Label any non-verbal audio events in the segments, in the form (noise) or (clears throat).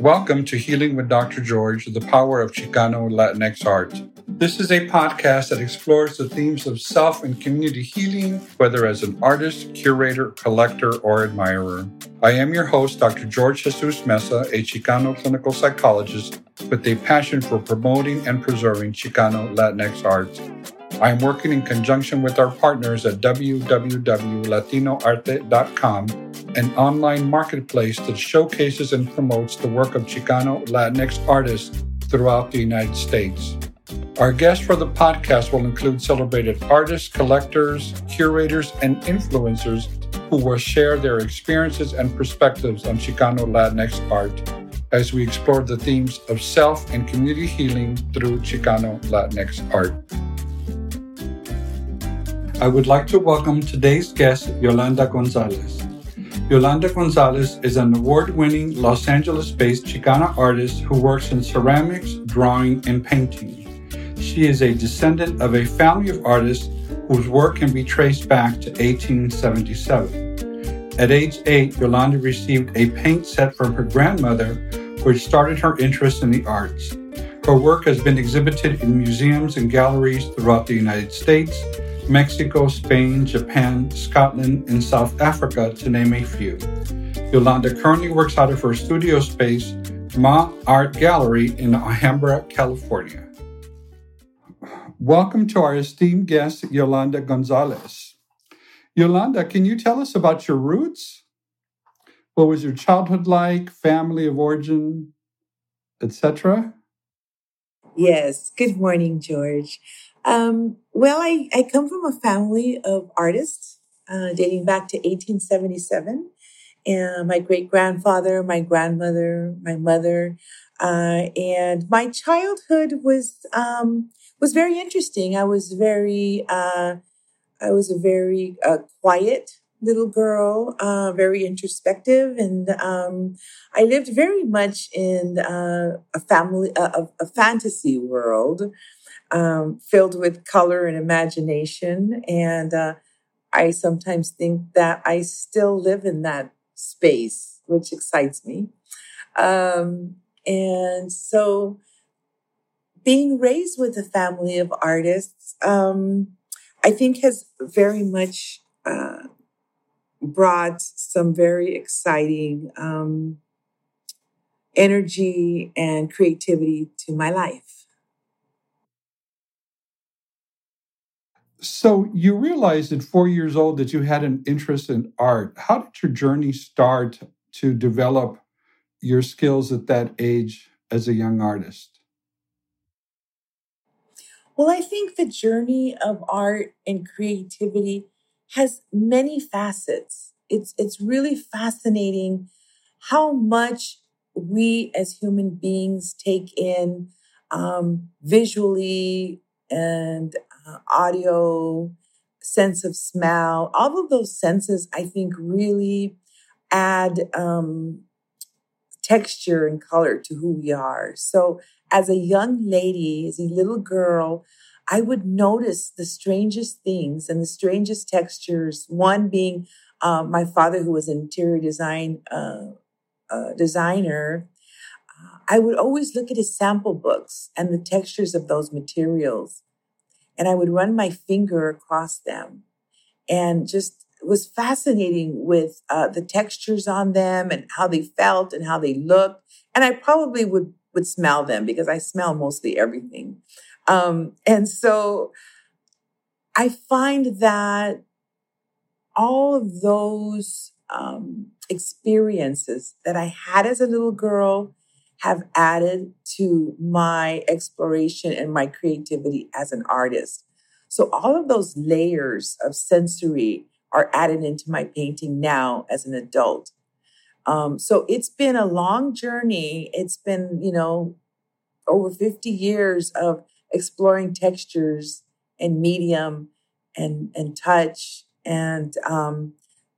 Welcome to Healing with Dr. George, the power of Chicano Latinx art. This is a podcast that explores the themes of self and community healing, whether as an artist, curator, collector, or admirer. I am your host, Dr. George Jesus Mesa, a Chicano clinical psychologist with a passion for promoting and preserving Chicano Latinx art. I am working in conjunction with our partners at www.latinoarte.com an online marketplace that showcases and promotes the work of Chicano Latinx artists throughout the United States. Our guests for the podcast will include celebrated artists, collectors, curators, and influencers who will share their experiences and perspectives on Chicano Latinx art as we explore the themes of self and community healing through Chicano Latinx art. I would like to welcome today's guest, Yolanda Gonzalez. Yolanda Gonzalez is an award winning Los Angeles based Chicana artist who works in ceramics, drawing, and painting. She is a descendant of a family of artists whose work can be traced back to 1877. At age eight, Yolanda received a paint set from her grandmother, which started her interest in the arts. Her work has been exhibited in museums and galleries throughout the United States, Mexico, Spain, Japan, Scotland, and South Africa, to name a few. Yolanda currently works out of her studio space, Ma Art Gallery in Alhambra, California. Welcome to our esteemed guest, Yolanda Gonzalez. Yolanda, can you tell us about your roots? What was your childhood like, family of origin, etc.? Yes. Good morning, George. Um, well, I, I come from a family of artists uh, dating back to 1877. And my great grandfather, my grandmother, my mother, uh, and my childhood was um, was very interesting. I was very uh, I was a very uh, quiet little girl, uh, very introspective, and um, I lived very much in uh, a family a, a fantasy world um, filled with color and imagination. And uh, I sometimes think that I still live in that space, which excites me. Um, and so being raised with a family of artists, um, I think has very much uh, brought some very exciting um, energy and creativity to my life. So you realized at four years old that you had an interest in art. How did your journey start to develop your skills at that age as a young artist? Well, I think the journey of art and creativity has many facets. It's it's really fascinating how much we as human beings take in um, visually and uh, audio, sense of smell, all of those senses, I think, really add um, texture and color to who we are. So, as a young lady, as a little girl, I would notice the strangest things and the strangest textures. One being uh, my father, who was an interior design uh, uh, designer. Uh, I would always look at his sample books and the textures of those materials and I would run my finger across them and just was fascinating with uh, the textures on them and how they felt and how they looked. And I probably would would smell them because I smell mostly everything. Um, and so I find that all of those um, experiences that I had as a little girl have added to my exploration and my creativity as an artist. So all of those layers of sensory are added into my painting now as an adult. Um, so it's been a long journey. It's been, you know, over 50 years of exploring textures and medium and, and touch. And um,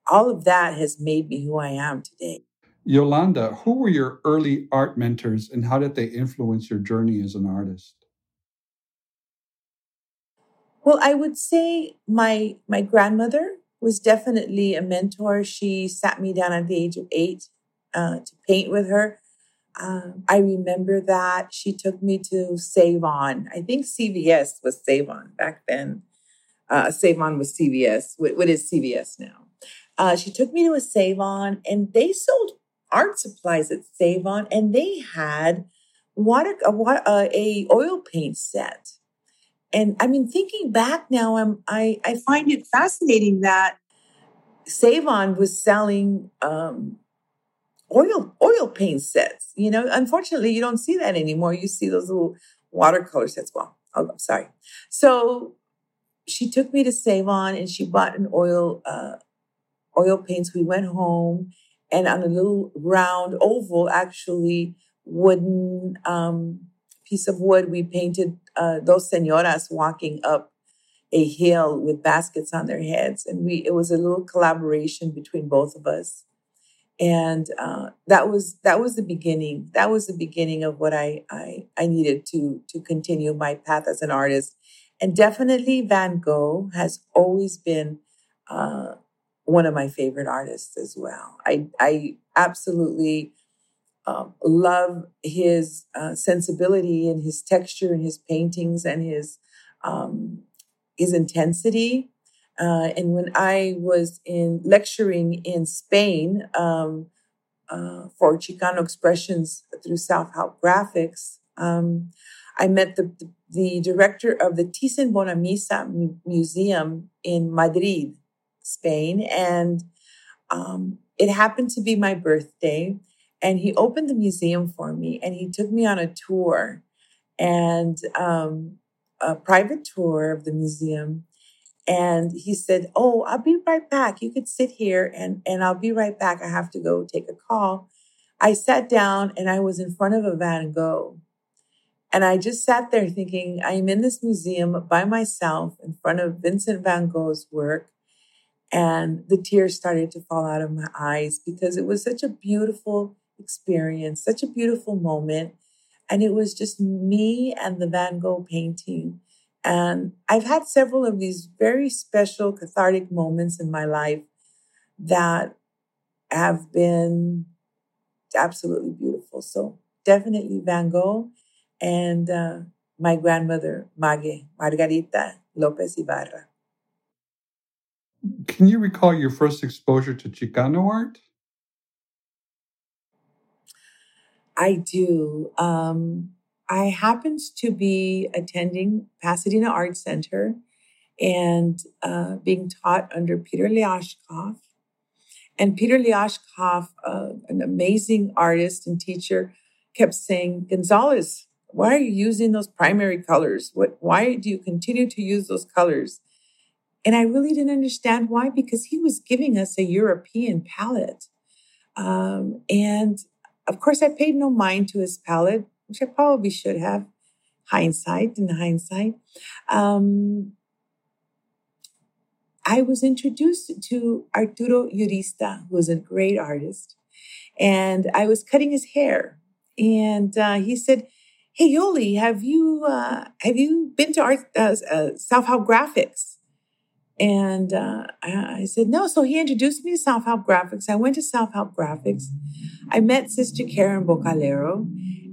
all of that has made me who I am today. Yolanda, who were your early art mentors and how did they influence your journey as an artist? Well, I would say my my grandmother was definitely a mentor. She sat me down at the age of eight uh, to paint with her. Um, I remember that she took me to Save On. I think CVS was Save On back then. Uh, Save On was CVS. What, what is CVS now? Uh, she took me to a Save On, and they sold art supplies at Save On, and they had water a, a oil paint set. And I mean, thinking back now, I'm I I find it fascinating that Save On was selling um, oil oil paint sets. You know, unfortunately, you don't see that anymore. You see those little watercolor sets. Well, oh, I'm sorry. So she took me to Save On, and she bought an oil uh, oil paints. We went home and on a little round oval, actually wooden um, piece of wood, we painted uh, those senoras walking up a hill with baskets on their heads, and we it was a little collaboration between both of us, and uh, that was that was the beginning. That was the beginning of what I I, I needed to to continue my path as an artist, and definitely Van Gogh has always been. Uh, one of my favorite artists as well. I I absolutely um, love his uh, sensibility and his texture and his paintings and his um, his intensity. Uh, and when I was in lecturing in Spain um, uh, for Chicano expressions through Self Help Graphics, um, I met the, the, the director of the Thyssen-Bornemisza Museum in Madrid, Spain. And um, it happened to be my birthday. And he opened the museum for me and he took me on a tour and um, a private tour of the museum. And he said, Oh, I'll be right back. You could sit here and, and I'll be right back. I have to go take a call. I sat down and I was in front of a Van Gogh. And I just sat there thinking, I'm in this museum by myself in front of Vincent van Gogh's work. And the tears started to fall out of my eyes because it was such a beautiful experience, such a beautiful moment. And it was just me and the Van Gogh painting. And I've had several of these very special cathartic moments in my life that have been absolutely beautiful. So definitely Van Gogh and uh, my grandmother, Mage, Margarita Lopez Ibarra. Can you recall your first exposure to Chicano art? I do. Um, I happened to be attending Pasadena Art Center and uh, being taught under Peter Liashkov. And Peter Liashkov, uh, an amazing artist and teacher, kept saying, Gonzalez, why are you using those primary colors? What, why do you continue to use those colors? And I really didn't understand why, because he was giving us a European palette. Um, and of course, I paid no mind to his palette, which I probably should have. Hindsight in hindsight. Um, I was introduced to Arturo Urista, who is a great artist, and I was cutting his hair. And uh, he said, "Hey Yoli, have you uh, have you been to art uh, uh, Self Help Graphics?" And uh, I, said, no. So he introduced me to Self Help Graphics. I went to Self Help Graphics. I met Sister Karen Boccalero,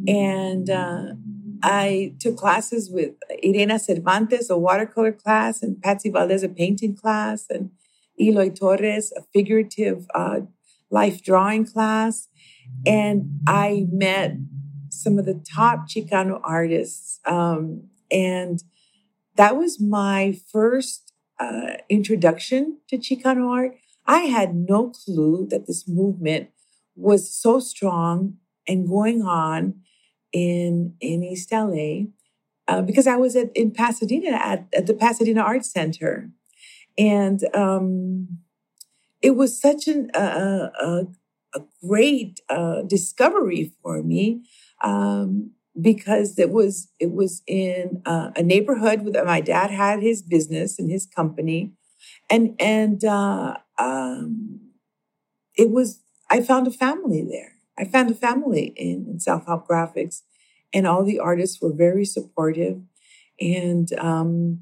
and uh, I took classes with Yreina Cervantes, a watercolor class, and Patssi Valdez, a painting class. And Eloy Torres, a figurative uh, life drawing class. And I met some of the top Chicano artists. Um, and that was my first uh, introduction to Chicano art. I had no clue that this movement was so strong and going on in in East LA uh, because I was at in Pasadena at, at the Pasadena Art Center, and um, it was such an, uh, a, a great uh, discovery for me um, because it was it was in uh, a neighborhood where my dad had his business and his company, and and uh, um, it was I found a family there. I found a family in, in Self Help Graphics, and all the artists were very supportive, and um,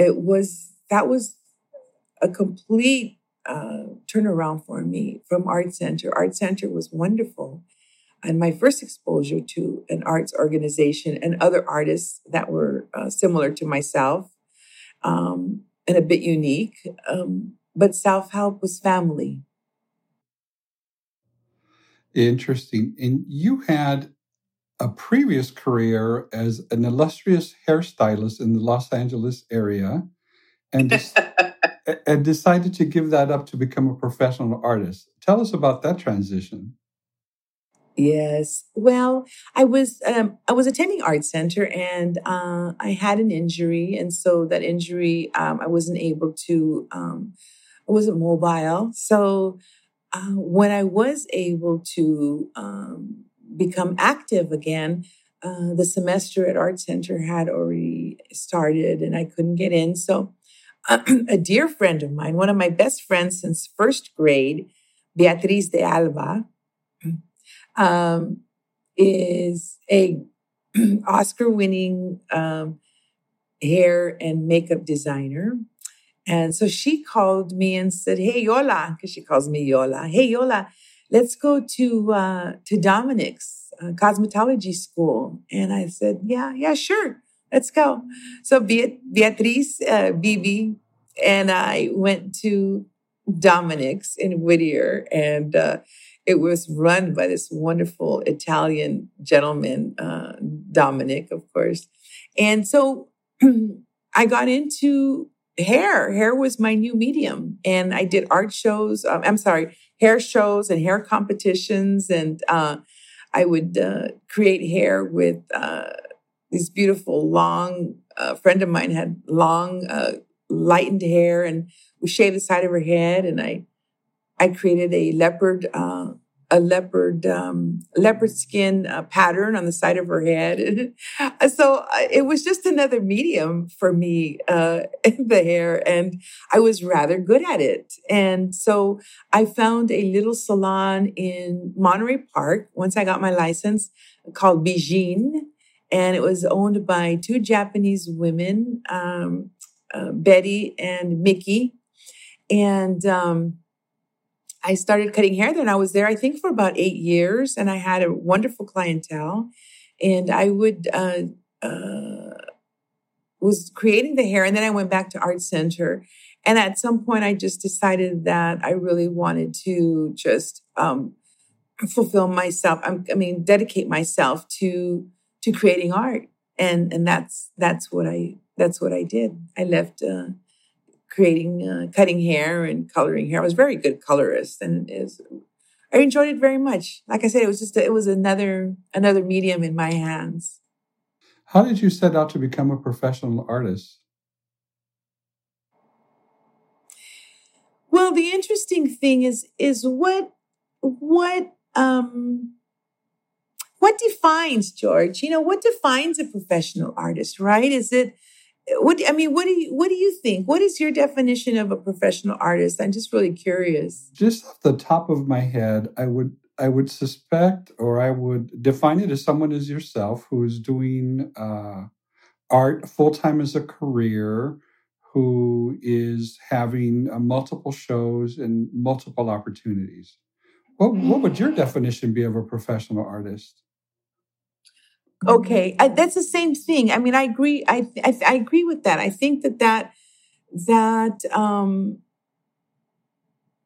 it was that was a complete uh, turnaround for me from Art Center. Art Center was wonderful. And my first exposure to an arts organization and other artists that were uh, similar to myself um, and a bit unique. Um, but self help was family. Interesting. And you had a previous career as an illustrious hairstylist in the Los Angeles area and, (laughs) and decided to give that up to become a professional artist. Tell us about that transition. Yes. Well, I was um, I was attending art center and uh, I had an injury, and so that injury um, I wasn't able to. Um, I wasn't mobile, so uh, when I was able to um, become active again, uh, the semester at Art Center had already started and I couldn't get in. So, (clears throat) a dear friend of mine, one of my best friends since first grade, Beatriz de Alba, (clears throat) um, is a (clears throat) Oscar-winning um, hair and makeup designer. And so she called me and said, "Hey Yola," because she calls me Yola. Hey Yola, let's go to uh, to Dominic's uh, cosmetology school. And I said, yeah, yeah, sure, let's go. So Beat- Beatriz, uh, Bibi, and I went to Dominic's in Whittier, and uh, it was run by this wonderful Italian gentleman, uh, Dominic, of course. And so (clears throat) I got into hair. Hair was my new medium, and I did art shows. Um, I'm sorry, hair shows and hair competitions. And uh, I would uh, create hair with uh, these beautiful long, a friend of mine had long, uh, lightened hair and we shaved the side of her head. And I, I created a leopard uh, a leopard um, leopard skin uh, pattern on the side of her head. (laughs) so uh, it was just another medium for me, uh, (laughs) the hair, and I was rather good at it. And so I found a little salon in Monterey Park once I got my license called Bijin, and it was owned by two Japanese women, um, uh, Betty and Mickey, and um, I started cutting hair there and I was there, I think, for about eight years and I had a wonderful clientele. And I would, uh, uh, was creating the hair and then I went back to Art Center. And at some point, I just decided that I really wanted to just um, fulfill myself. I mean, dedicate myself to to creating art. and and that's that's what I that's what I did. I left uh, creating, uh, cutting hair and coloring hair. I was a very good colorist, and was, I enjoyed it very much. Like I said, it was just a, it was another another medium in my hands. How did you set out to become a professional artist? Well, the interesting thing is is what what um what defines George? You know, what defines a professional artist, right? Is it what I mean, what do you what do you think? What is your definition of a professional artist? I'm just really curious. Just off the top of my head, I would I would suspect or I would define it as someone as yourself who is doing uh, art full time as a career, who is having uh, multiple shows and multiple opportunities. What, what would your definition be of a professional artist? Okay, I, that's the same thing. I mean, I agree. I, I, I agree with that. I think that that that um,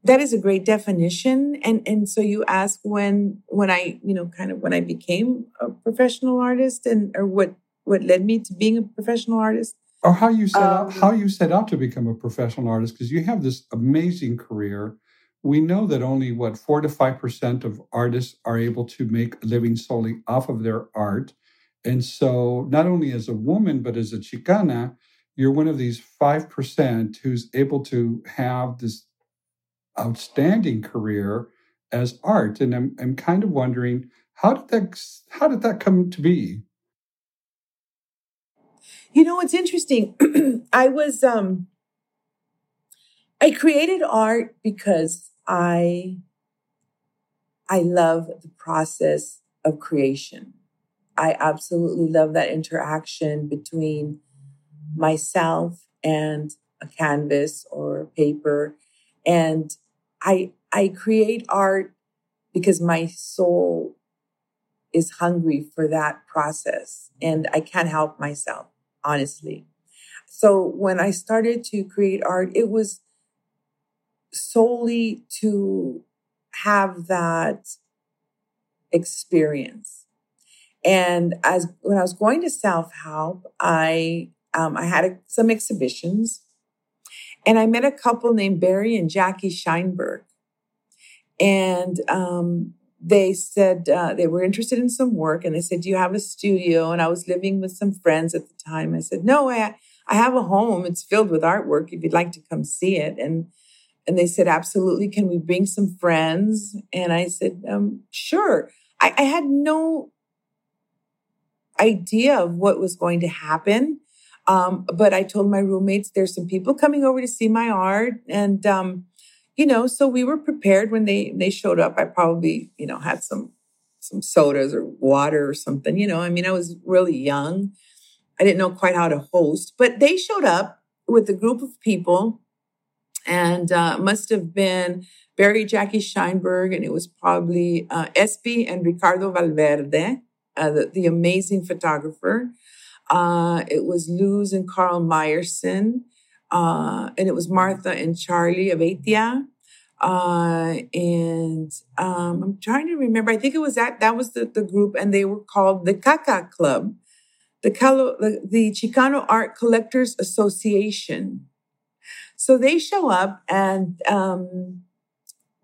that is a great definition. And and so you ask when when I you know kind of when I became a professional artist and or what what led me to being a professional artist or how you set um, out how you set out to become a professional artist because you have this amazing career we know that only what four to five percent of artists are able to make a living solely off of their art and so, not only as a woman, but as a Chicana, you're one of these 5% who's able to have this outstanding career as art. And I'm, I'm kind of wondering, how did that how did that come to be? You know, it's interesting. (clears throat) I was um I created art because I I love the process of creation. I absolutely love that interaction between myself and a canvas or paper. And I I create art because my soul is hungry for that process and I can't help myself, honestly. So when I started to create art, it was solely to have that experience and as when I was going to self help, I um, I had a, some exhibitions, and I met a couple named Barry and Jackie Scheinberg, and um, they said uh, they were interested in some work, and they said, "Do you have a studio?" And I was living with some friends at the time. I said, "No, I I have a home. It's filled with artwork. If you'd like to come see it." And and they said, "Absolutely. Can we bring some friends?" And I said, um, "Sure." I, I had no idea of what was going to happen. Um, but I told my roommates there's some people coming over to see my art, and um, you know, so we were prepared when they they showed up. I probably you know had some some sodas or water or something. You know, I mean, I was really young. I didn't know quite how to host, but they showed up with a group of people, and uh, must have been Barry Jackie Scheinberg, and it was probably uh, Espy and Ricardo Valverde uh, the, the, amazing photographer. Uh, it was Luz and Carl Meyerson, uh, and it was Martha and Charlie of. Uh, and um, I'm trying to remember. I think it was that that was the, the group, and they were called the Caca Club, the, Calo, the the Chicano Art Collectors Association. So they show up, and um,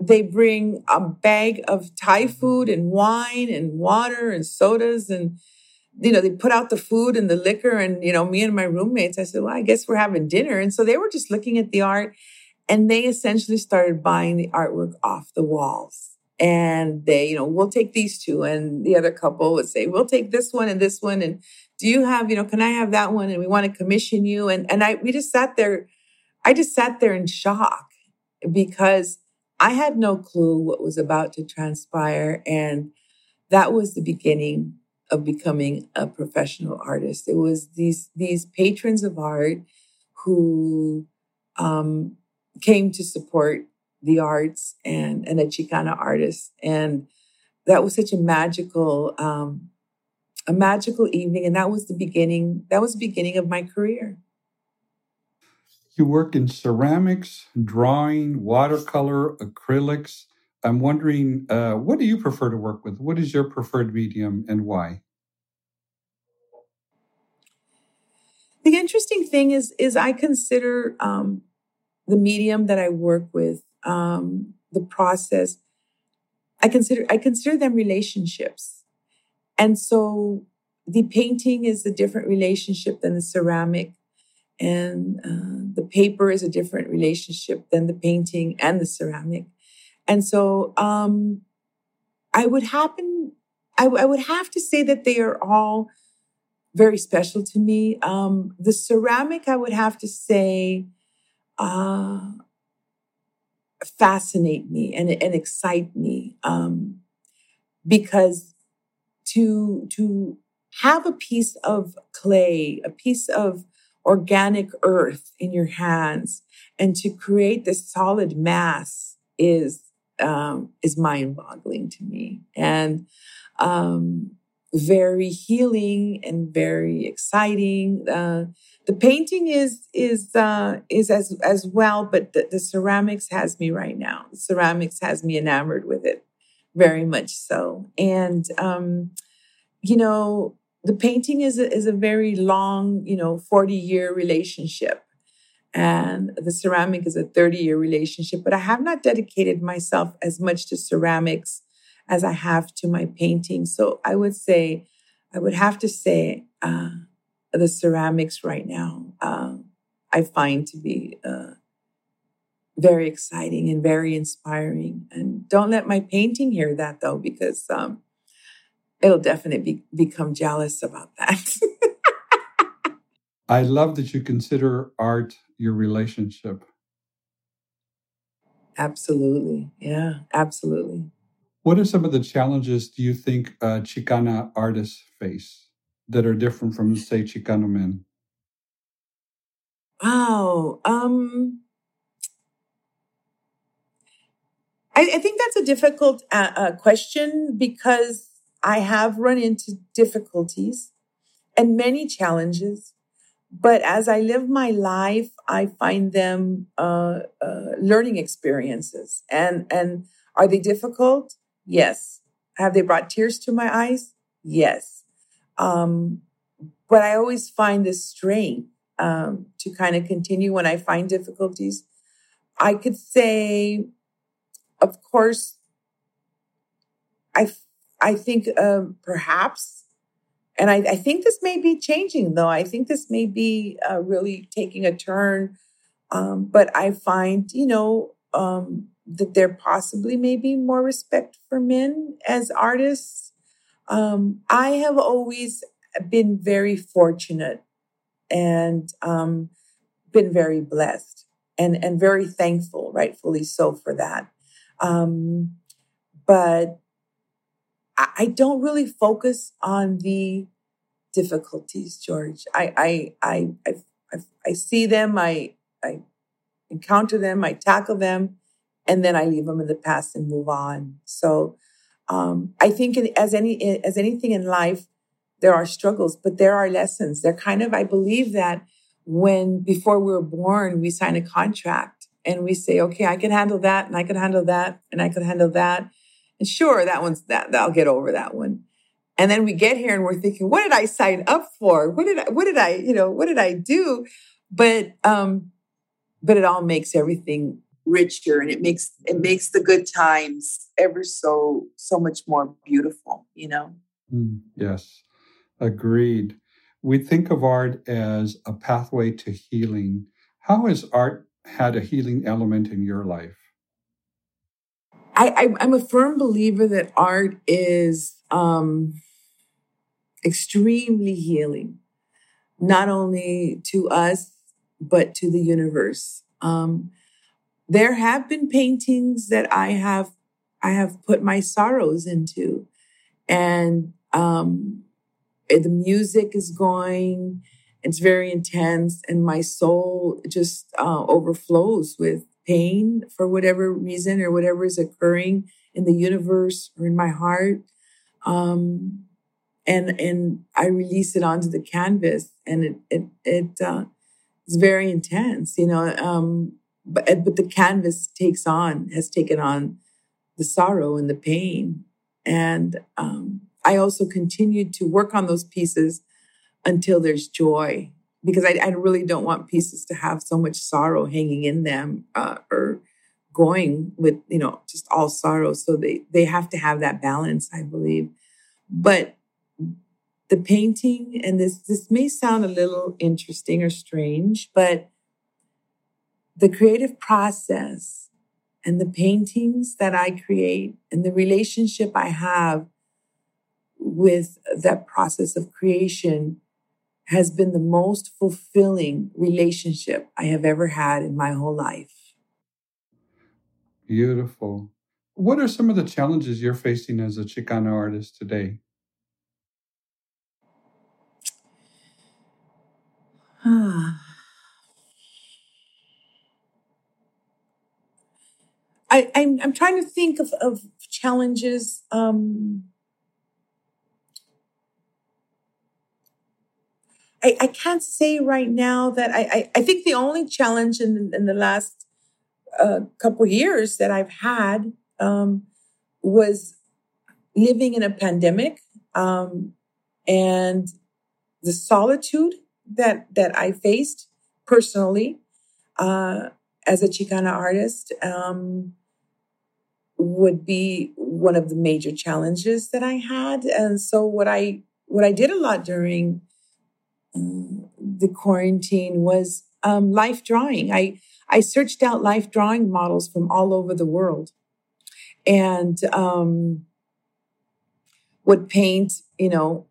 they bring a bag of Thai food and wine and water and sodas and you know they put out the food and the liquor and you know me and my roommates I said well I guess we're having dinner. And so they were just looking at the art and they essentially started buying the artwork off the walls. And they you know we'll take these two. And the other couple would say we'll take this one and this one and do you have you know can I have that one and we want to commission you? And and I we just sat there I just sat there in shock because I had no clue what was about to transpire. And that was the beginning of becoming a professional artist. It was these, these patrons of art who um, came to support the arts and, and a Chicana artist. And that was such a magical, um, a magical evening. And that was the beginning, that was the beginning of my career. You work in ceramics, drawing, watercolor, acrylics. I'm wondering, uh, what do you prefer to work with? What is your preferred medium and why? The interesting thing is, is I consider um, the medium that I work with, um, the process. I consider I consider them relationships, and so the painting is a different relationship than the ceramic, and uh, the paper is a different relationship than the painting and the ceramic, and so um, I would happen. I, I would have to say that they are all very special to me. Um, the ceramic, I would have to say, uh, fascinate me and, and excite me um, because to to have a piece of clay, a piece of organic earth in your hands, and to create this solid mass is um, is mind boggling to me. And um, very healing and very exciting. Uh, the painting is is uh, is as as well, but the, the, ceramics has me right now. The ceramics has me enamored with it, very much so. And um, you know, the painting is a, is a very long, you know, forty year relationship, and the ceramic is a thirty year relationship. But I have not dedicated myself as much to ceramics as I have to my painting. So I would say, I would have to say, uh, the ceramics right now, uh, I find to be uh, very exciting and very inspiring. And don't let my painting hear that though, because um, it'll definitely be, become jealous about that. (laughs) I love that you consider art your relationship. Absolutely. Yeah, absolutely. What are some of the challenges do you think uh, Chicana artists face that are different from, say, Chicano men? Wow. Um, I, I think that's a difficult uh, uh, question because I have run into difficulties and many challenges. But as I live my life, I find them uh, uh learning experiences. And and are they difficult? Yes. Have they brought tears to my eyes? Yes. Um, but I always find the strength um, to kind of continue when I find difficulties. I could say, of course, I I think uh, perhaps, and I, I, think this may be changing though. I think this may be uh, really taking a turn. Um, but I find, you know, um, that there possibly may be more respect for men as artists. Um, I have always been very fortunate and um, been very blessed and, and very thankful, rightfully so, for that. Um, but I, don't really focus on the difficulties, George. I I I I, I, I see them. I I encounter them. I tackle them and then I leave them in the past and move on. So um, I think in, as any as anything in life, there are struggles, but there are lessons. They're kind of I believe that when before we were born, we sign a contract and we say, okay, I can handle that, and I can handle that, and I can handle that, and sure, that one's that I'll get over that one. And then we get here and we're thinking, what did I sign up for? What did I, what did I, you know, what did I do? But um, but it all makes everything richer and it makes it makes the good times ever so so much more beautiful you know mm, yes agreed we think of art as a pathway to healing how has art had a healing element in your life I, I am a firm believer that art is um extremely healing not only to us but to the universe um there have been paintings that I have I have put my sorrows into, and um, the music is going. It's very intense, and my soul just uh, overflows with pain for whatever reason or whatever is occurring in the universe or in my heart. Um, and and I release it onto the canvas, and it it it uh, it's very intense. You know, um, but but the canvas takes on has taken on the sorrow and the pain and um, i also continued to work on those pieces until there's joy because I, I, really don't want pieces to have so much sorrow hanging in them uh, or going with you know just all sorrow. So they they have to have that balance i believe. But the painting and this this may sound a little interesting or strange but the creative process and the paintings that i create and the relationship i have with that process of creation has been the most fulfilling relationship i have ever had in my whole life Beautiful. What are some of the challenges you're facing as a Chicana artist today? (sighs) I, I'm, I'm trying to think of, of challenges. Um, I, I can't say right now that I, I, I think the only challenge in, in the last a couple years that I've had um, was living in a pandemic um, and the solitude that that I faced personally uh, as a Chicana artist um, would be one of the major challenges that I had. And so what I what I did a lot during the quarantine was um, life drawing. I I searched out life drawing models from all over the world and um, would paint, you know,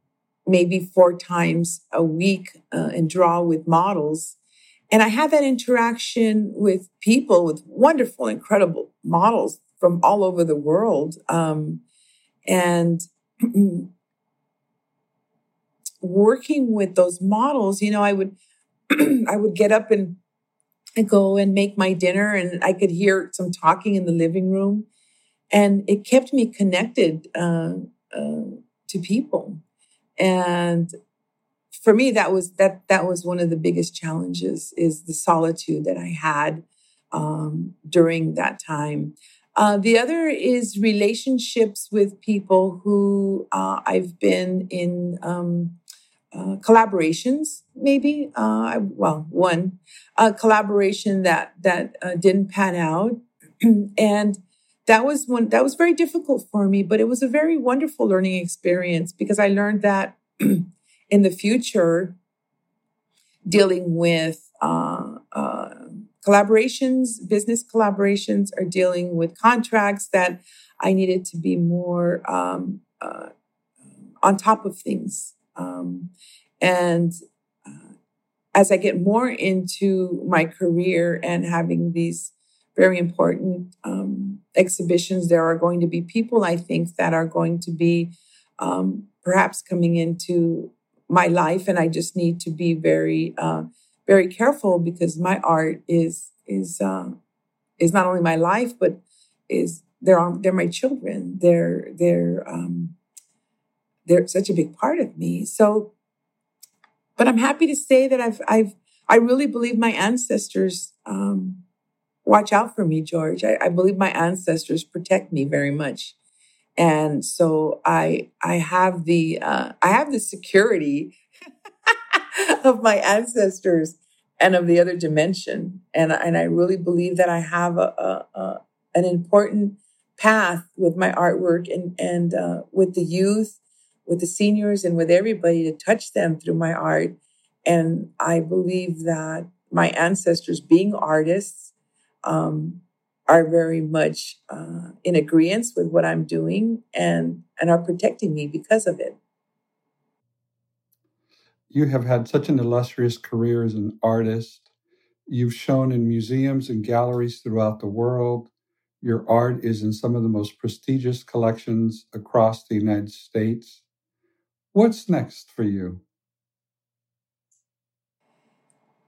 maybe four times a week uh, and draw with models. And I had that interaction with people, with wonderful, incredible models from all over the world. Um, and (clears throat) working with those models, you know, I would (clears throat) I would get up and I go and make my dinner, and I could hear some talking in the living room, and it kept me connected uh, uh, to people. And for me, that was that that was one of the biggest challenges is the solitude that I had um, during that time. Uh, the other is relationships with people who uh, I've been in um, uh, collaborations, maybe. Uh, well, one uh, collaboration that that uh, didn't pan out, (clears throat) and that was one that was very difficult for me. But it was a very wonderful learning experience because I learned that (clears throat) in the future, dealing with uh, uh, collaborations, business collaborations, are dealing with contracts that I needed to be more um, on top of things um, and uh, as I get more into my career and having these very important um, exhibitions, there are going to be people I think that are going to be um, perhaps coming into my life, and I just need to be very, uh, very careful because my art is is uh, is not only my life, but is they're they're my children. They're they're um, they're such a big part of me. So, but I'm happy to say that I've, I've, I really believe my ancestors um, watch out for me, George. I, I believe my ancestors protect me very much, and so I, I have the, uh, I have the security (laughs) of my ancestors and of the other dimension, and and I really believe that I have a, a, a an important path with my artwork and and uh, with the youth with the seniors and with everybody to touch them through my art. And I believe that my ancestors, being artists, um, are very much uh, in agreement with what I'm doing and, and are protecting me because of it. You have had such an illustrious career as an artist. You've shown in museums and galleries throughout the world. Your art is in some of the most prestigious collections across the United States. What's next for you?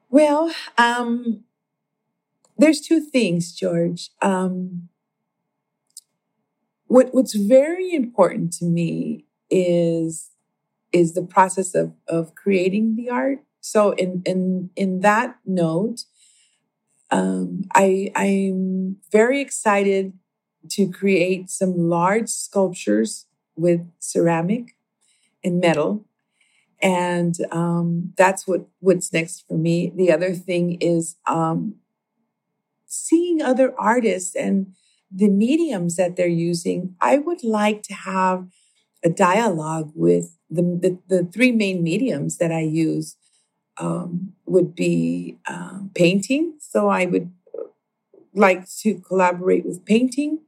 Well, um, there's two things, George. Um, what what's very important to me is is the process of of creating the art. So in in in that note, um, I I'm very excited to create some large sculptures with ceramic and metal. And um, that's what what's next for me. The other thing is um, seeing other artists and the mediums that they're using. I would like to have a dialogue with the, the, the three main mediums that I use um, would be um, painting. So I would like to collaborate with painting,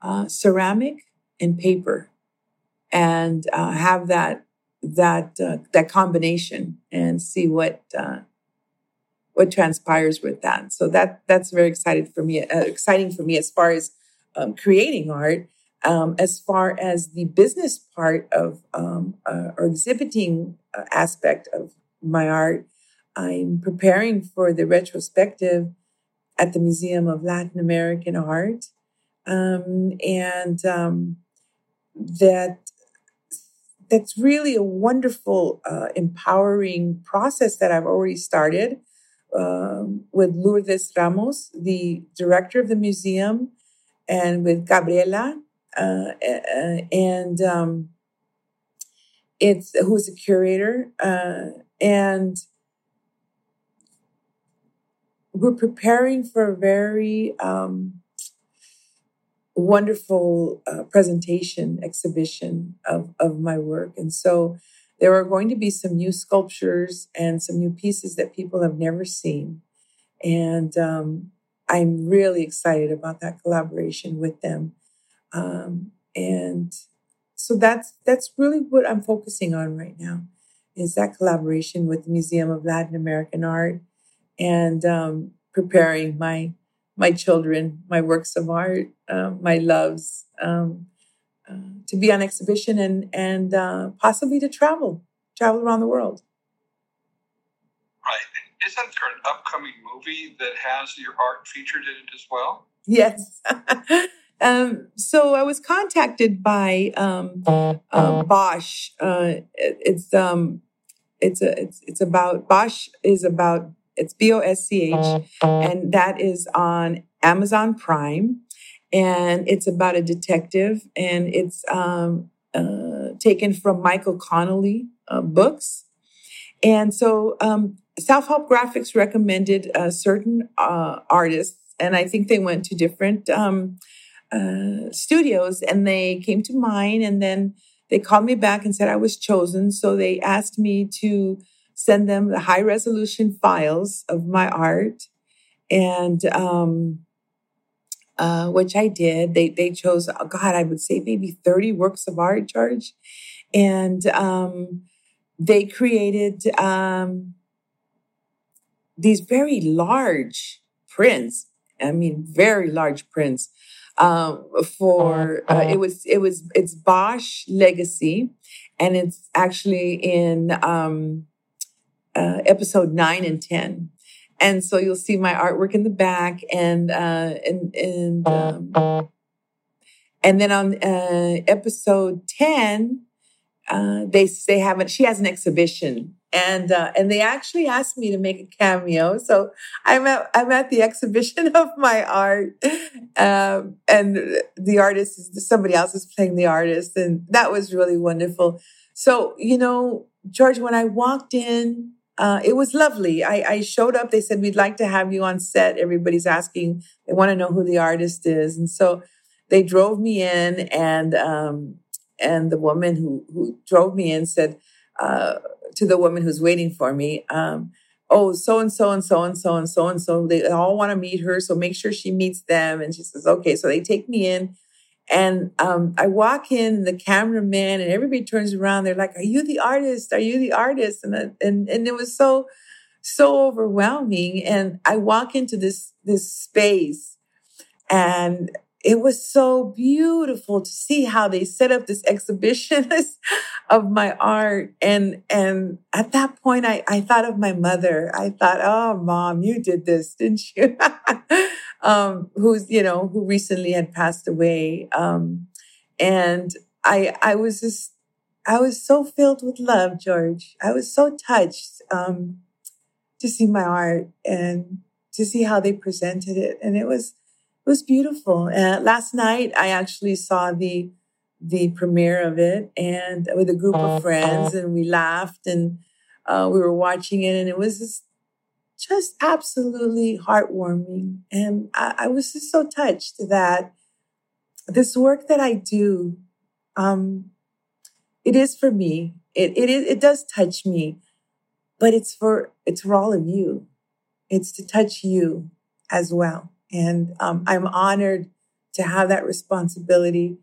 uh, ceramic, and paper, and uh, have that that uh, that combination and see what uh, what transpires with that. So that that's very excited for me, uh, exciting for me as far as um, creating art. Um, as far as the business part of um, uh, or exhibiting uh, aspect of my art, I'm preparing for the retrospective at the Museum of Latin American Art, um, and um, that that's really a wonderful, uh, empowering process that I've already started um, with Lourdes Ramos, the director of the museum, and with Gabriela, uh, and um, it's who's a curator, uh, and we're preparing for a very um, wonderful uh, presentation exhibition of, of my work. And so there are going to be some new sculptures and some new pieces that people have never seen. And um, I'm really excited about that collaboration with them. Um, and so that's that's really what I'm focusing on right now is that collaboration with the Museum of Latin American Art and um, preparing my my children, my works of art, uh, my loves, um, uh, to be on exhibition and and uh, possibly to travel, travel around the world. Right. Isn't there an upcoming movie that has your art featured in it as well? Yes. (laughs) um, so I was contacted by um, uh, Bosch. Uh, it, it's um, it's a it's it's about Bosch is about it's B O S C H, and that is on Amazon Prime. And it's about a detective, and it's um, uh, taken from Michael Connelly uh, books. And so, um, Self Help Graphics recommended uh, certain uh, artists, and I think they went to different um, uh, studios, and they came to mine, and then they called me back and said I was chosen. So they asked me to send them the high resolution files of my art, and um, uh, which I did. They they chose, oh God, I would say maybe thirty works of art, George, and um, they created um, these very large prints. I mean, very large prints. Um, for uh, it was it was it's Bosch Legacy, and it's actually in um, uh, episode nine and 10. And so you'll see my artwork in the back and, uh, and, and, um, and then on, uh, episode 10, uh, they, they have it, she has an exhibition and, uh, and they actually asked me to make a cameo. So I'm at, I'm at the (laughs) exhibition of my art. Um, and the artist is somebody else is playing the artist. And that was really wonderful. So, you know, George, when I walked in, uh, it was lovely. I, I, showed up. They said, We'd like to have you on set. Everybody's asking, they want to know who the artist is. And so they drove me in, and um, and the woman who, who drove me in said uh, to the woman who's waiting for me, um, Oh, so and so and so and so and so and so. They all want to meet her. So make sure she meets them. And she says, Okay. So they take me in. And um, I walk in, the cameraman and everybody turns around. They're like, "Are you the artist? Are you the artist?" And and and it was so so overwhelming. And I walk into this this space, and it was so beautiful to see how they set up this exhibition (laughs) of my art. And and at that point, I I thought of my mother. I thought, "Oh, mom, you did this, didn't you?" (laughs) um, who's you know who recently had passed away, um, and I I was just I was so filled with love, George. I was so touched um, to see my art and to see how they presented it, and it was it was beautiful. Uh, last night, I actually saw the the premiere of it and with a group of friends and we laughed and uh, we were watching it and it was just, just absolutely heartwarming. And I, I, was just so touched that this work that i do um, it is for me. It, it, it does touch me but it's for it's for all of you. It's to touch you as well. And um, i'm honored to have that responsibility.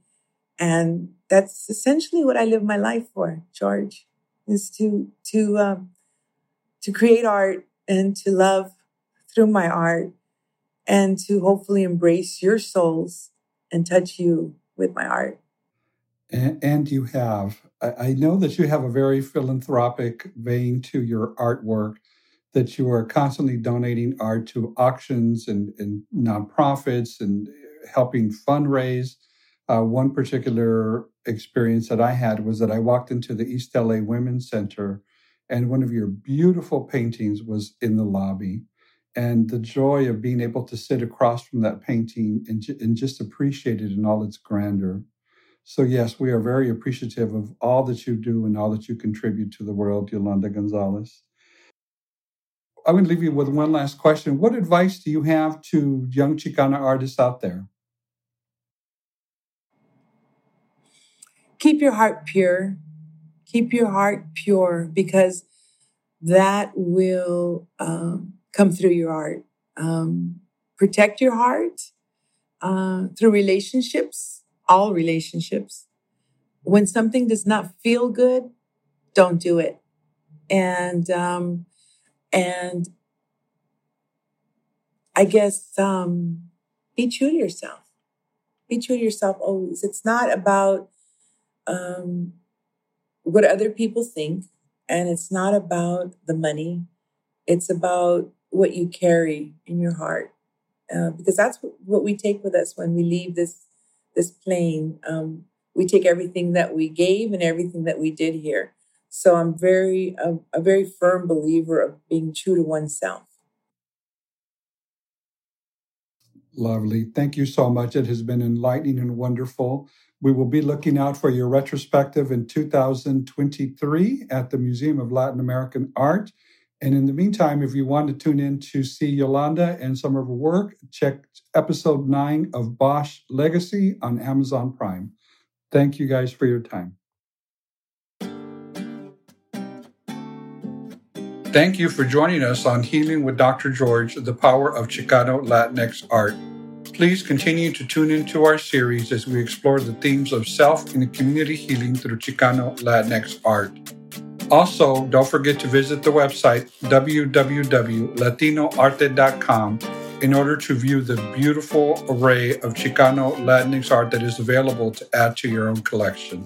And that's essentially what I live my life for, George, is to to um, to create art and to love through my art, and to hopefully embrace your souls and touch you with my art. And, and you have. I, I know that you have a very philanthropic vein to your artwork. That you are constantly donating art to auctions and, and nonprofits and helping fundraise uh, one particular experience that I had was that I walked into the East LA Women's Center, and one of your beautiful paintings was in the lobby. And the joy of being able to sit across from that painting and, and just appreciate it in all its grandeur. So, yes, we are very appreciative of all that you do and all that you contribute to the world, Yolanda Gonzalez. I'm going to leave you with one last question. What advice do you have to young Chicana artists out there? keep your heart pure. Keep your heart pure because that will um, come through your art. Um, protect your heart uh, through relationships, all relationships. When something does not feel good, don't do it. And um, and I guess um, be true to yourself. Be true to yourself always. It's not about um, what other people think. And it's not about the money, it's about what you carry in your heart. Uh, because that's what we take with us when we leave this this plane. Um, we take everything that we gave and everything that we did here. So I'm very a, a very firm believer of being true to oneself. Lovely. Thank you so much. It has been enlightening and wonderful. We will be looking out for your retrospective in 2023 at the Museum of Latin American Art. And in the meantime, if you want to tune in to see Yolanda and some of her work, check episode nine of Bosch Legacy on Amazon Prime. Thank you guys for your time. Thank you for joining us on Healing with Dr. George, the power of Chicano Latinx art. Please continue to tune into our series as we explore the themes of self and community healing through Chicano Latinx art. Also, don't forget to visit the website www.latinoarte.com in order to view the beautiful array of Chicano Latinx art that is available to add to your own collection.